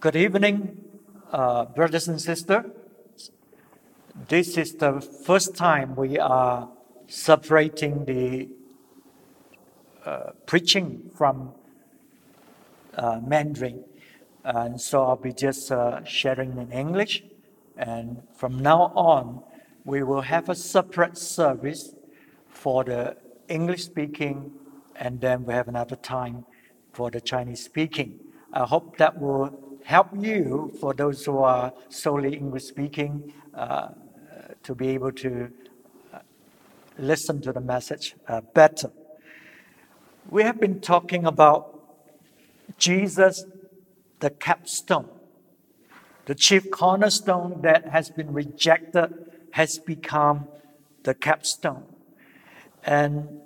Good evening, uh, brothers and sisters. This is the first time we are separating the uh, preaching from uh, Mandarin. And so I'll be just uh, sharing in English. And from now on, we will have a separate service for the English speaking, and then we have another time for the Chinese speaking. I hope that will help you, for those who are solely English speaking, uh, to be able to uh, listen to the message uh, better. We have been talking about Jesus, the capstone, the chief cornerstone that has been rejected, has become the capstone. And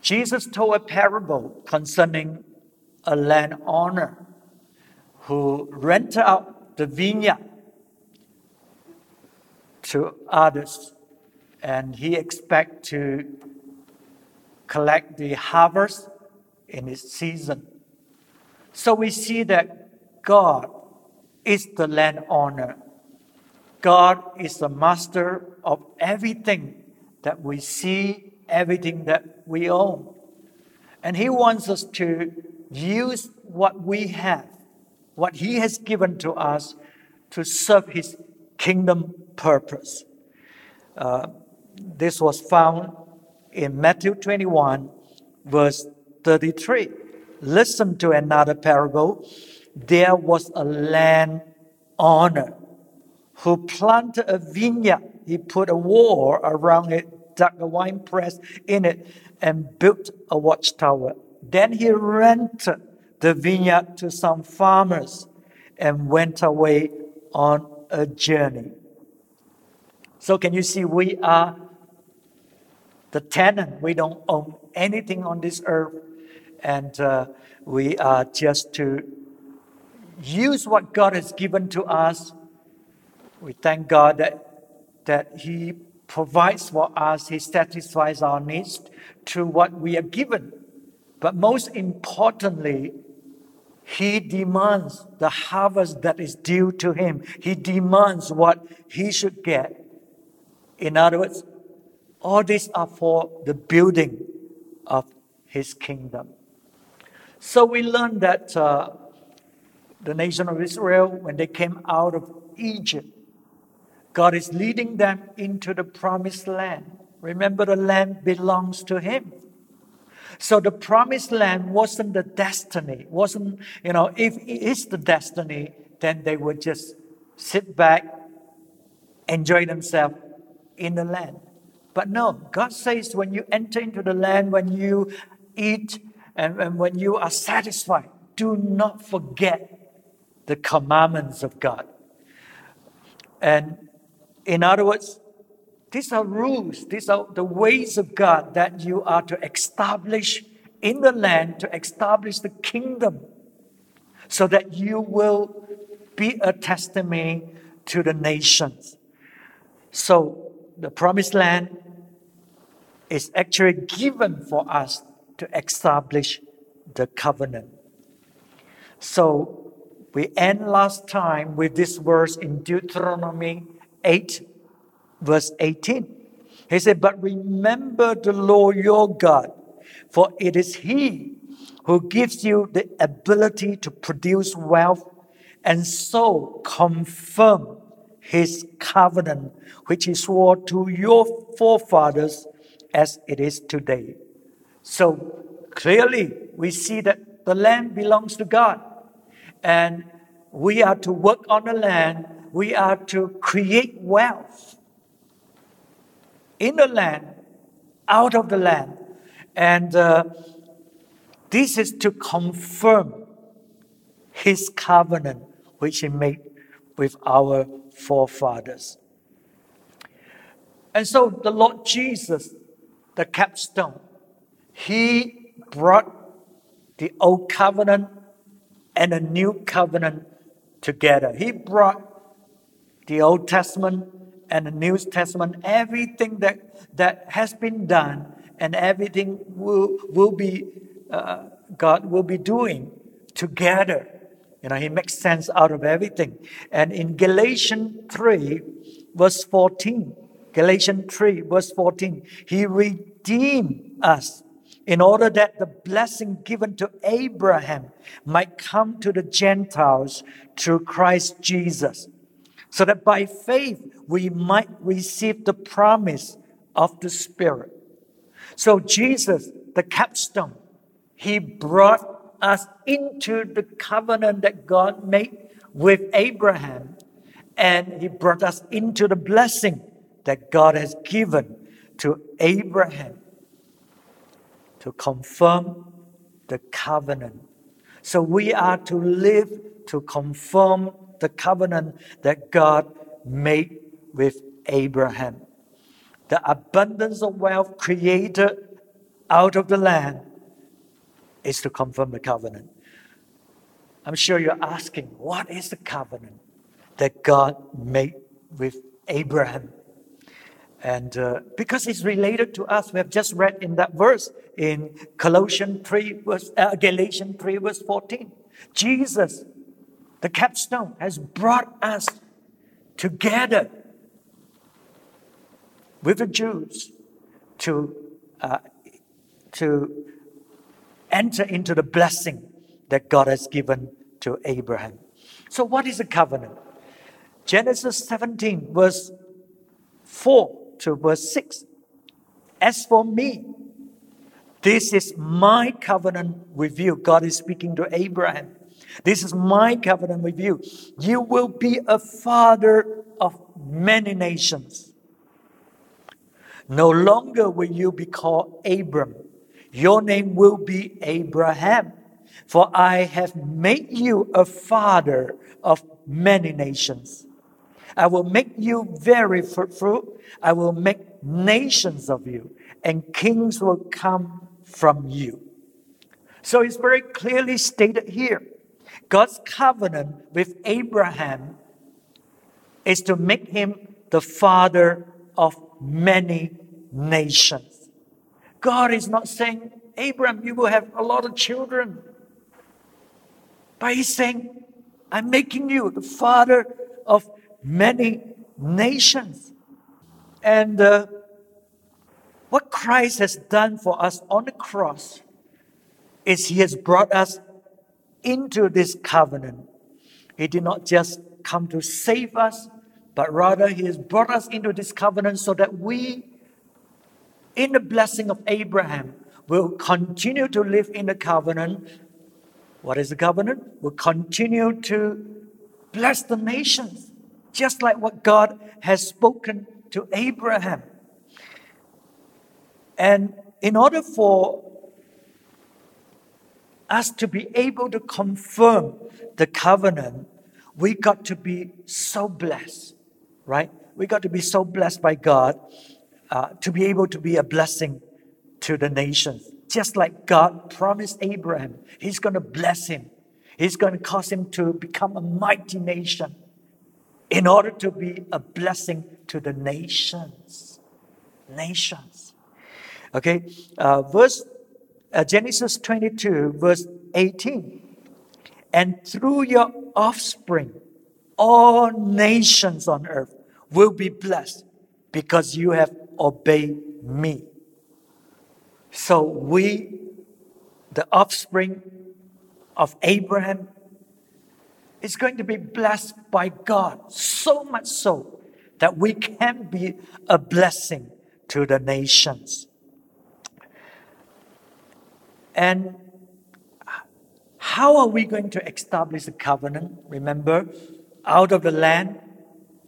Jesus told a parable concerning a landowner who rent out the vineyard to others, and he expect to collect the harvest in its season. So we see that God is the landowner. God is the master of everything that we see, everything that we own. And He wants us to use what we have, what He has given to us, to serve His kingdom purpose. Uh, this was found in Matthew 21, verse 33. Listen to another parable. There was a landowner who planted a vineyard. He put a wall around it, dug a wine press in it, and built a watchtower. Then he rented the vineyard to some farmers and went away on a journey. So, can you see we are the tenant? We don't own anything on this earth, and uh, we are just to use what God has given to us. We thank God that, that He provides for us, He satisfies our needs to what we are given. But most importantly, he demands the harvest that is due to him. He demands what he should get. In other words, all these are for the building of his kingdom. So we learn that uh, the nation of Israel, when they came out of Egypt, God is leading them into the promised land. Remember, the land belongs to him. So the promised land wasn't the destiny, wasn't, you know, if it is the destiny, then they would just sit back, enjoy themselves in the land. But no, God says when you enter into the land, when you eat and, and when you are satisfied, do not forget the commandments of God. And in other words, these are rules, these are the ways of God that you are to establish in the land, to establish the kingdom, so that you will be a testimony to the nations. So, the promised land is actually given for us to establish the covenant. So, we end last time with this verse in Deuteronomy 8 verse 18. He said, But remember the Lord your God, for it is He who gives you the ability to produce wealth and so confirm His covenant, which He swore to your forefathers as it is today. So clearly, we see that the land belongs to God. And we are to work on the land, we are to create wealth in the land, out of the land. And uh, this is to confirm his covenant which he made with our forefathers. And so the Lord Jesus, the capstone, he brought the old covenant and the new covenant together. He brought the Old Testament and the New Testament, everything that, that has been done and everything will, will be, uh, God will be doing together You know, he makes sense out of everything. And in Galatians 3, verse 14, Galatians 3, verse 14, he redeemed us in order that the blessing given to Abraham might come to the Gentiles through Christ Jesus, so that by faith we might receive the promise of the Spirit. So, Jesus, the capstone, he brought us into the covenant that God made with Abraham, and he brought us into the blessing that God has given to Abraham to confirm the covenant. So we are to live to confirm the covenant that God made with Abraham. The abundance of wealth created out of the land is to confirm the covenant. I'm sure you're asking, what is the covenant that God made with Abraham? And uh, because it's related to us, we have just read in that verse in Colossians 3, verse, uh, Galatians 3, verse 14. Jesus, the capstone, has brought us together with the Jews to, uh, to enter into the blessing that God has given to Abraham. So, what is a covenant? Genesis 17, verse 4 to verse 6. As for me, this is my covenant with you. God is speaking to Abraham. This is my covenant with you. You will be a father of many nations. No longer will you be called Abram. Your name will be Abraham. For I have made you a father of many nations. I will make you very fruitful. I will make nations of you, and kings will come from you. So it's very clearly stated here God's covenant with Abraham is to make him the father of many nations. God is not saying, Abraham, you will have a lot of children. But He's saying, I'm making you the father of many nations. And uh, what Christ has done for us on the cross is He has brought us into this covenant. He did not just come to save us, but rather He has brought us into this covenant so that we, in the blessing of Abraham, will continue to live in the covenant. What is the covenant? Will continue to bless the nations just like what God has spoken to Abraham. And in order for us to be able to confirm the covenant, we got to be so blessed, right? We got to be so blessed by God uh, to be able to be a blessing to the nations. Just like God promised Abraham, He's going to bless him. He's going to cause him to become a mighty nation in order to be a blessing to the nations. Nations. Okay, uh, verse uh, Genesis 22, verse 18. And through your offspring, all nations on earth will be blessed because you have obeyed me. So we, the offspring of Abraham, is going to be blessed by God, so much so that we can be a blessing to the nations. And how are we going to establish a covenant? Remember, out of the land,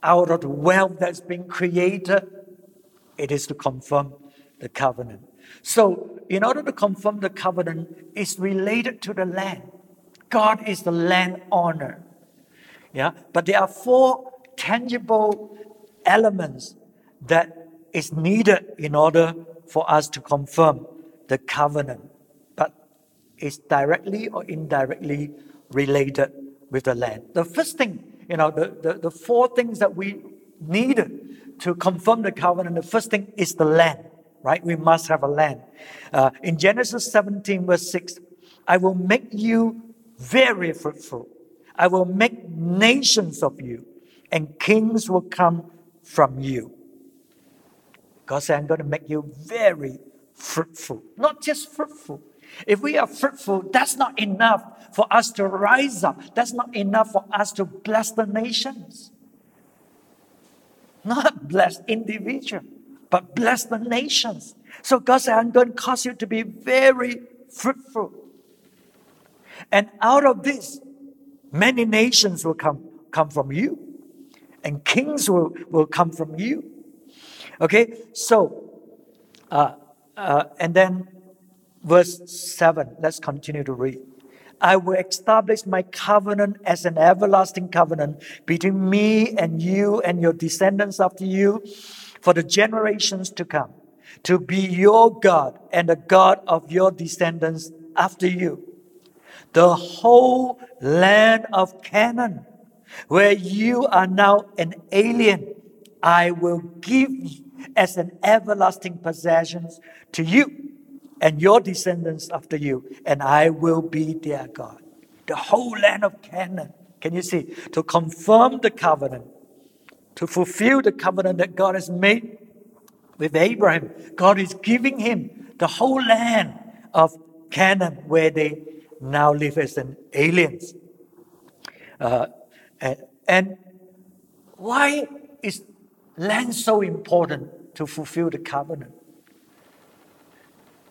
out of the wealth that's been created, it is to confirm the covenant. So, in order to confirm the covenant, it's related to the land. God is the land owner. Yeah, but there are four tangible elements that is needed in order for us to confirm the covenant, it's directly or indirectly related with the land. The first thing, you know, the, the, the four things that we needed to confirm the covenant, the first thing is the land, right? We must have a land. Uh, in Genesis 17, verse 6, I will make you very fruitful I will make nations of you, and kings will come from you. God said, I'm going to make you very fruitful. Not just fruitful. If we are fruitful, that's not enough for us to rise up. That's not enough for us to bless the nations. Not bless individual, but bless the nations. So God said, I'm going to cause you to be very fruitful. And out of this, many nations will come, come from you. And kings will, will come from you. Okay, so, uh, uh, and then verse 7, let's continue to read. I will establish my covenant as an everlasting covenant between me and you and your descendants after you for the generations to come, to be your God and the God of your descendants after you. The whole land of Canaan, where you are now an alien, I will give as an everlasting possession to you and your descendants after you, and I will be their God. The whole land of Canaan. Can you see? To confirm the covenant, to fulfill the covenant that God has made with Abraham. God is giving him the whole land of Canaan where they now live as an aliens. Uh, and, and why is land so important to fulfill the covenant?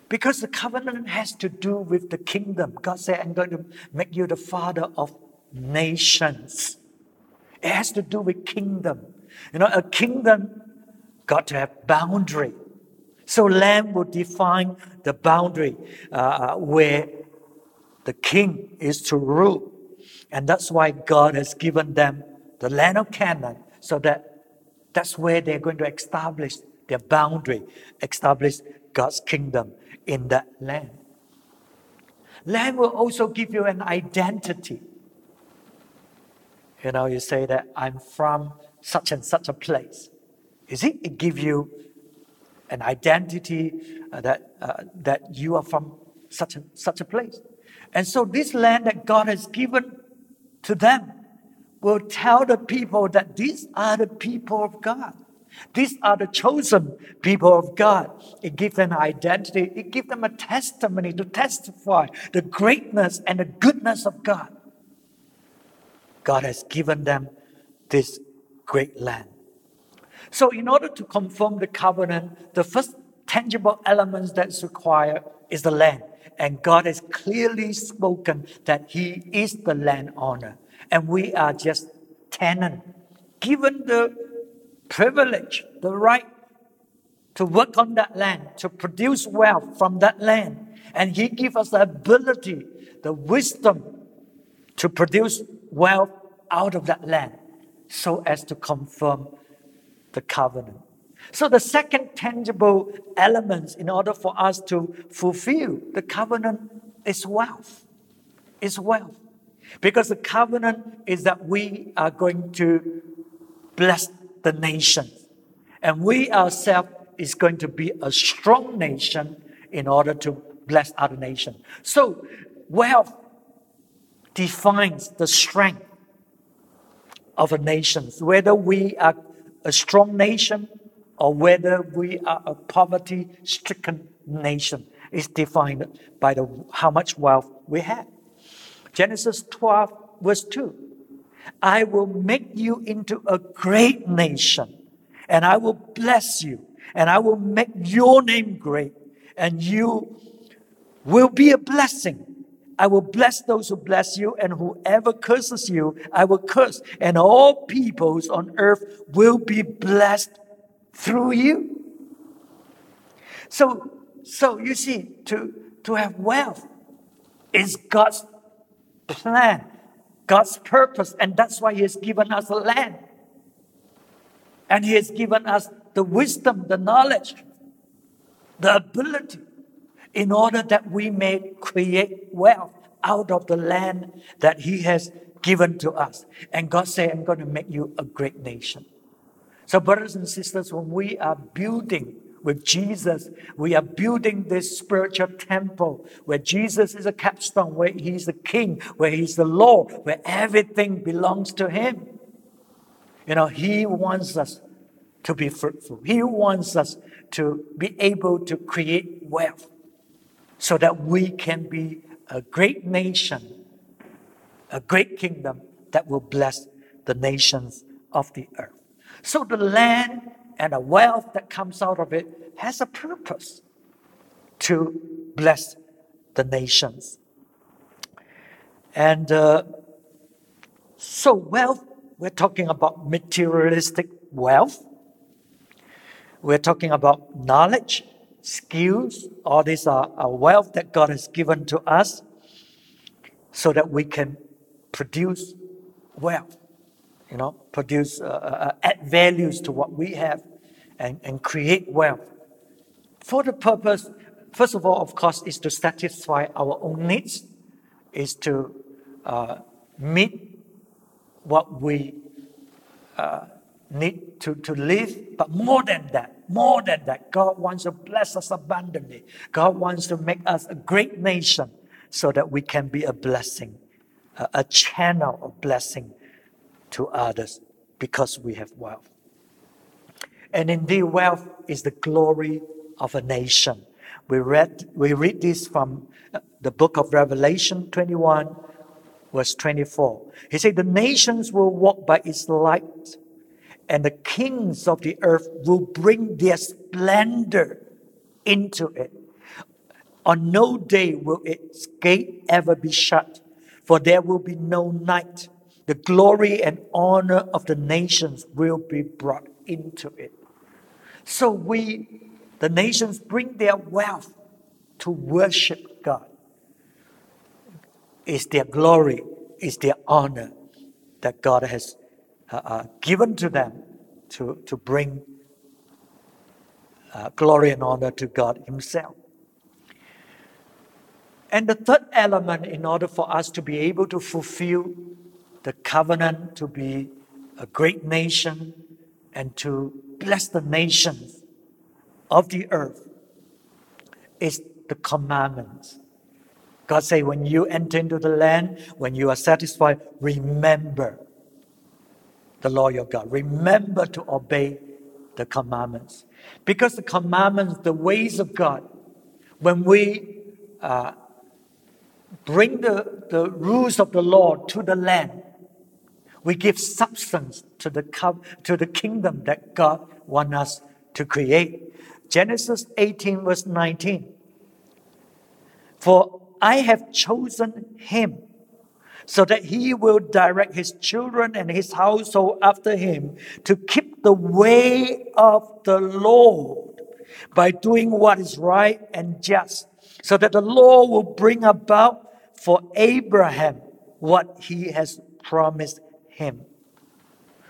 Because the covenant has to do with the kingdom. God said, I'm going to make you the father of nations. It has to do with kingdom. You know, a kingdom got to have boundary. So land will define the boundary uh, where the king is to rule. And that's why God has given them the land of Canaan so that that's where they're going to establish their boundary, establish God's kingdom in that land. Land will also give you an identity. You know, you say that I'm from such and such a place. Is it? It gives you an identity uh, that, uh, that you are from such a, such a place. And so, this land that God has given to them will tell the people that these are the people of God. These are the chosen people of God. It gives them identity, it gives them a testimony to testify the greatness and the goodness of God. God has given them this great land. So, in order to confirm the covenant, the first tangible element that's required is the land. And God has clearly spoken that He is the landowner. And we are just tenant. Given the privilege, the right to work on that land, to produce wealth from that land. And He gives us the ability, the wisdom to produce wealth out of that land so as to confirm the covenant. So, the second tangible element in order for us to fulfill the covenant is wealth. Is wealth. Because the covenant is that we are going to bless the nation. And we ourselves is going to be a strong nation in order to bless other nations. So wealth defines the strength of a nation, whether we are a strong nation or whether we are a poverty stricken nation is defined by the, how much wealth we have. Genesis 12, verse 2. I will make you into a great nation, and I will bless you, and I will make your name great, and you will be a blessing. I will bless those who bless you, and whoever curses you, I will curse, and all peoples on earth will be blessed through you. So, so you see, to, to have wealth is God's plan God's purpose, and that's why He has given us land. And He has given us the wisdom, the knowledge, the ability, in order that we may create wealth out of the land that He has given to us. And God said, I'm going to make you a great nation. So, brothers and sisters, when we are building with Jesus. We are building this spiritual temple where Jesus is a capstone, where He's the King, where He's the Lord, where everything belongs to Him. You know, He wants us to be fruitful. He wants us to be able to create wealth so that we can be a great nation, a great kingdom that will bless the nations of the earth. So the land and the wealth that comes out of it has a purpose to bless the nations. And uh, so, wealth, we're talking about materialistic wealth. We're talking about knowledge, skills. All these are, are wealth that God has given to us so that we can produce wealth you know, produce, uh, uh, uh, add values to what we have and, and create wealth. For the purpose, first of all, of course, is to satisfy our own needs, is to uh, meet what we uh, need to, to live. But more than that, more than that, God wants to bless us abundantly. God wants to make us a great nation so that we can be a blessing, a, a channel of blessing to others because we have wealth. And indeed, wealth is the glory of a nation. We read, we read this from uh, the book of Revelation 21, verse 24. He said, The nations will walk by its light, and the kings of the earth will bring their splendor into it. On no day will its gate ever be shut, for there will be no night the glory and honor of the nations will be brought into it. So we, the nations, bring their wealth to worship God. It's their glory, it's their honor that God has uh, uh, given to them to, to bring uh, glory and honor to God Himself. And the third element, in order for us to be able to fulfill the covenant to be a great nation and to bless the nations of the earth is the commandments. God say, when you enter into the land, when you are satisfied, remember the law of God. Remember to obey the commandments. Because the commandments, the ways of God, when we uh, bring the, the rules of the law to the land, we give substance to the, to the kingdom that God wants us to create. Genesis 18, verse 19. For I have chosen him so that he will direct his children and his household after him to keep the way of the Lord by doing what is right and just, so that the Lord will bring about for Abraham what he has promised him.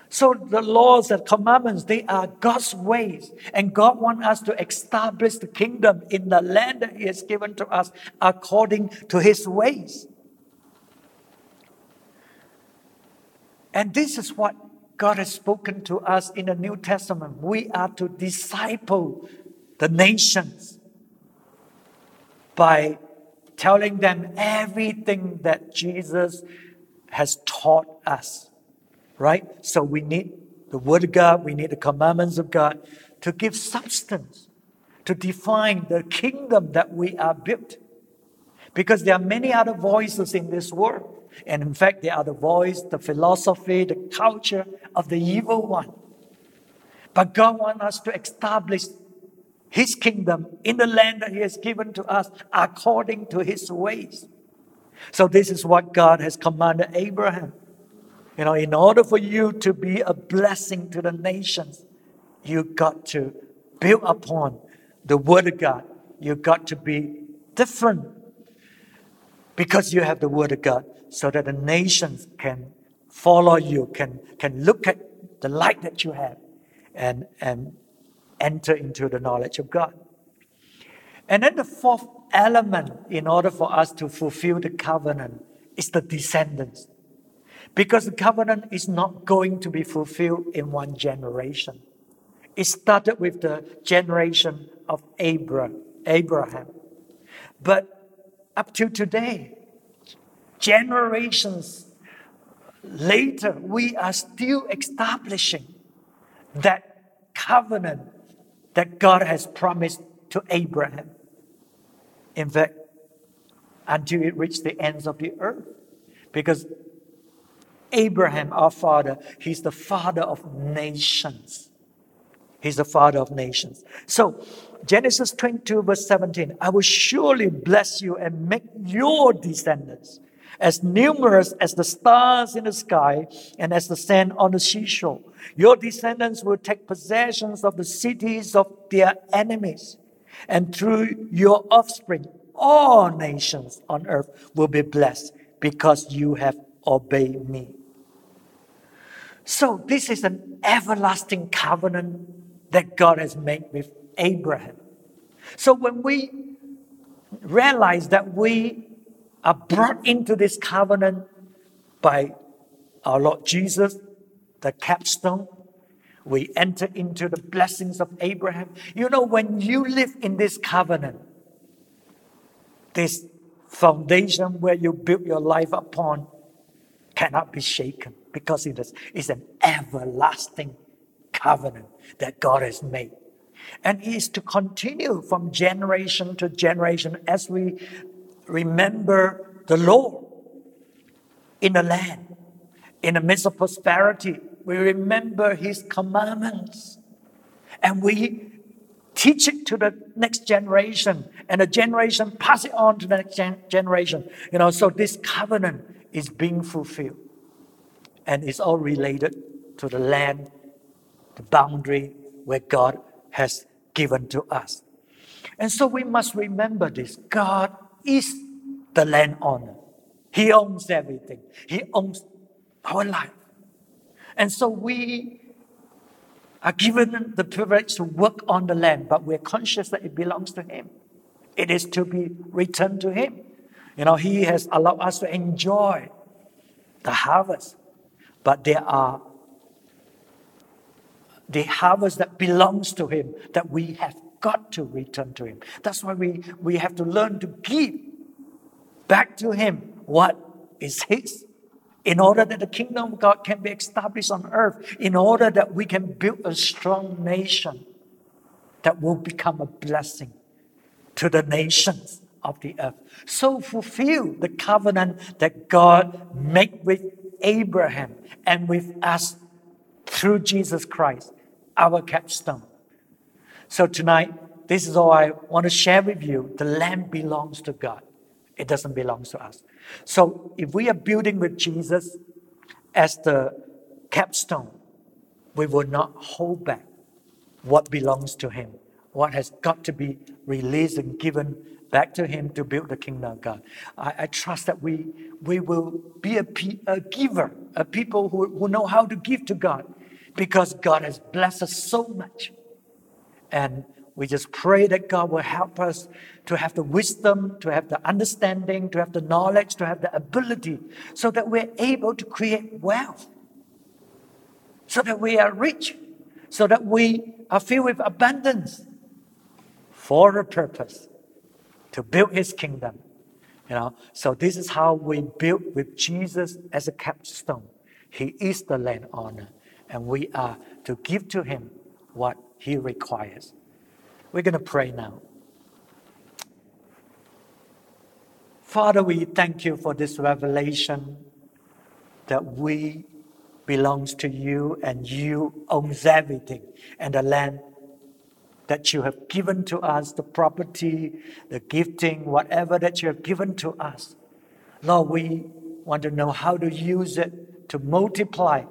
So the laws and commandments, they are God's ways. And God wants us to establish the kingdom in the land that He has given to us according to His ways. And this is what God has spoken to us in the New Testament. We are to disciple the nations by telling them everything that Jesus has taught us right? So we need the Word of God, we need the commandments of God to give substance, to define the kingdom that we are built. Because there are many other voices in this world. And in fact, they are the voice, the philosophy, the culture of the evil one. But God wants us to establish His kingdom in the land that He has given to us according to His ways. So, this is what God has commanded Abraham. You know, in order for you to be a blessing to the nations, you got to build upon the Word of God. You got to be different because you have the Word of God, so that the nations can follow you, can, can look at the light that you have and, and enter into the knowledge of God. And then the fourth element, in order for us to fulfill the covenant, is the descendants. Because the covenant is not going to be fulfilled in one generation. It started with the generation of Abraham. But up to today, generations later, we are still establishing that covenant that God has promised to Abraham. In fact, until it reached the ends of the earth. Because Abraham, our father, he's the father of nations. He's the father of nations. So, Genesis 22, verse 17 I will surely bless you and make your descendants as numerous as the stars in the sky and as the sand on the seashore. Your descendants will take possessions of the cities of their enemies, and through your offspring, all nations on earth will be blessed because you have obeyed me. So, this is an everlasting covenant that God has made with Abraham. So, when we realize that we are brought into this covenant by our Lord Jesus, the capstone. We enter into the blessings of Abraham. You know, when you live in this covenant, this foundation where you build your life upon cannot be shaken because it is it's an everlasting covenant that God has made. And it is to continue from generation to generation as we remember the Lord in the land, in the midst of prosperity. We remember His commandments and we teach it to the next generation and the generation pass it on to the next gen- generation. You know, so this covenant is being fulfilled and it's all related to the land, the boundary where God has given to us. And so we must remember this God is the landowner. He owns everything. He owns our life. And so we are given the privilege to work on the land, but we're conscious that it belongs to Him. It is to be returned to Him. You know, He has allowed us to enjoy the harvest, but there are the harvest that belongs to Him that we have got to return to Him. That's why we, we have to learn to give back to Him what is His in order that the kingdom of God can be established on earth, in order that we can build a strong nation that will become a blessing to the nations of the earth. So fulfill the covenant that God made with Abraham and with us through Jesus Christ, our capstone. So tonight, this is all I want to share with you. The land belongs to God. It doesn't belong to us. So if we are building with Jesus as the capstone, we will not hold back what belongs to Him, what has got to be released and given back to Him to build the kingdom of God. I, I trust that we, we will be a, a giver, a people who, who know how to give to God because God has blessed us so much. And we just pray that God will help us to have the wisdom, to have the understanding, to have the knowledge, to have the ability, so that we're able to create wealth, so that we are rich, so that we are filled with abundance for a purpose to build His kingdom. You know, so this is how we build with Jesus as a capstone. He is the landowner, and we are to give to Him what He requires. We're going to pray now. Father, we thank you for this revelation that we belongs to you and you owns everything and the land that you have given to us, the property, the gifting, whatever that you have given to us. Lord, we want to know how to use it to multiply,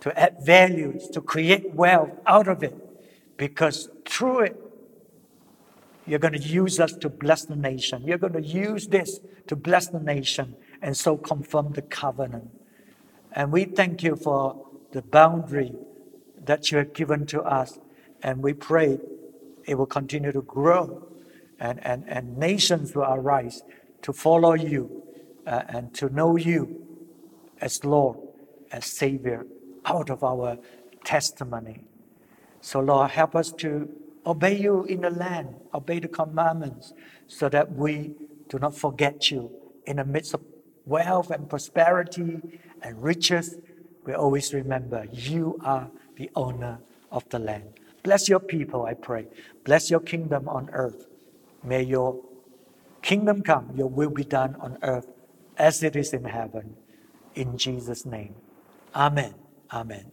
to add values, to create wealth out of it because through it, you're going to use us to bless the nation. You're going to use this to bless the nation and so confirm the covenant. And we thank you for the boundary that you have given to us. And we pray it will continue to grow and, and, and nations will arise to follow you uh, and to know you as Lord, as Savior out of our testimony. So, Lord, help us to obey you in the land, obey the commandments, so that we do not forget you in the midst of wealth and prosperity and riches. We always remember you are the owner of the land. Bless your people, I pray. Bless your kingdom on earth. May your kingdom come, your will be done on earth as it is in heaven. In Jesus' name. Amen. Amen.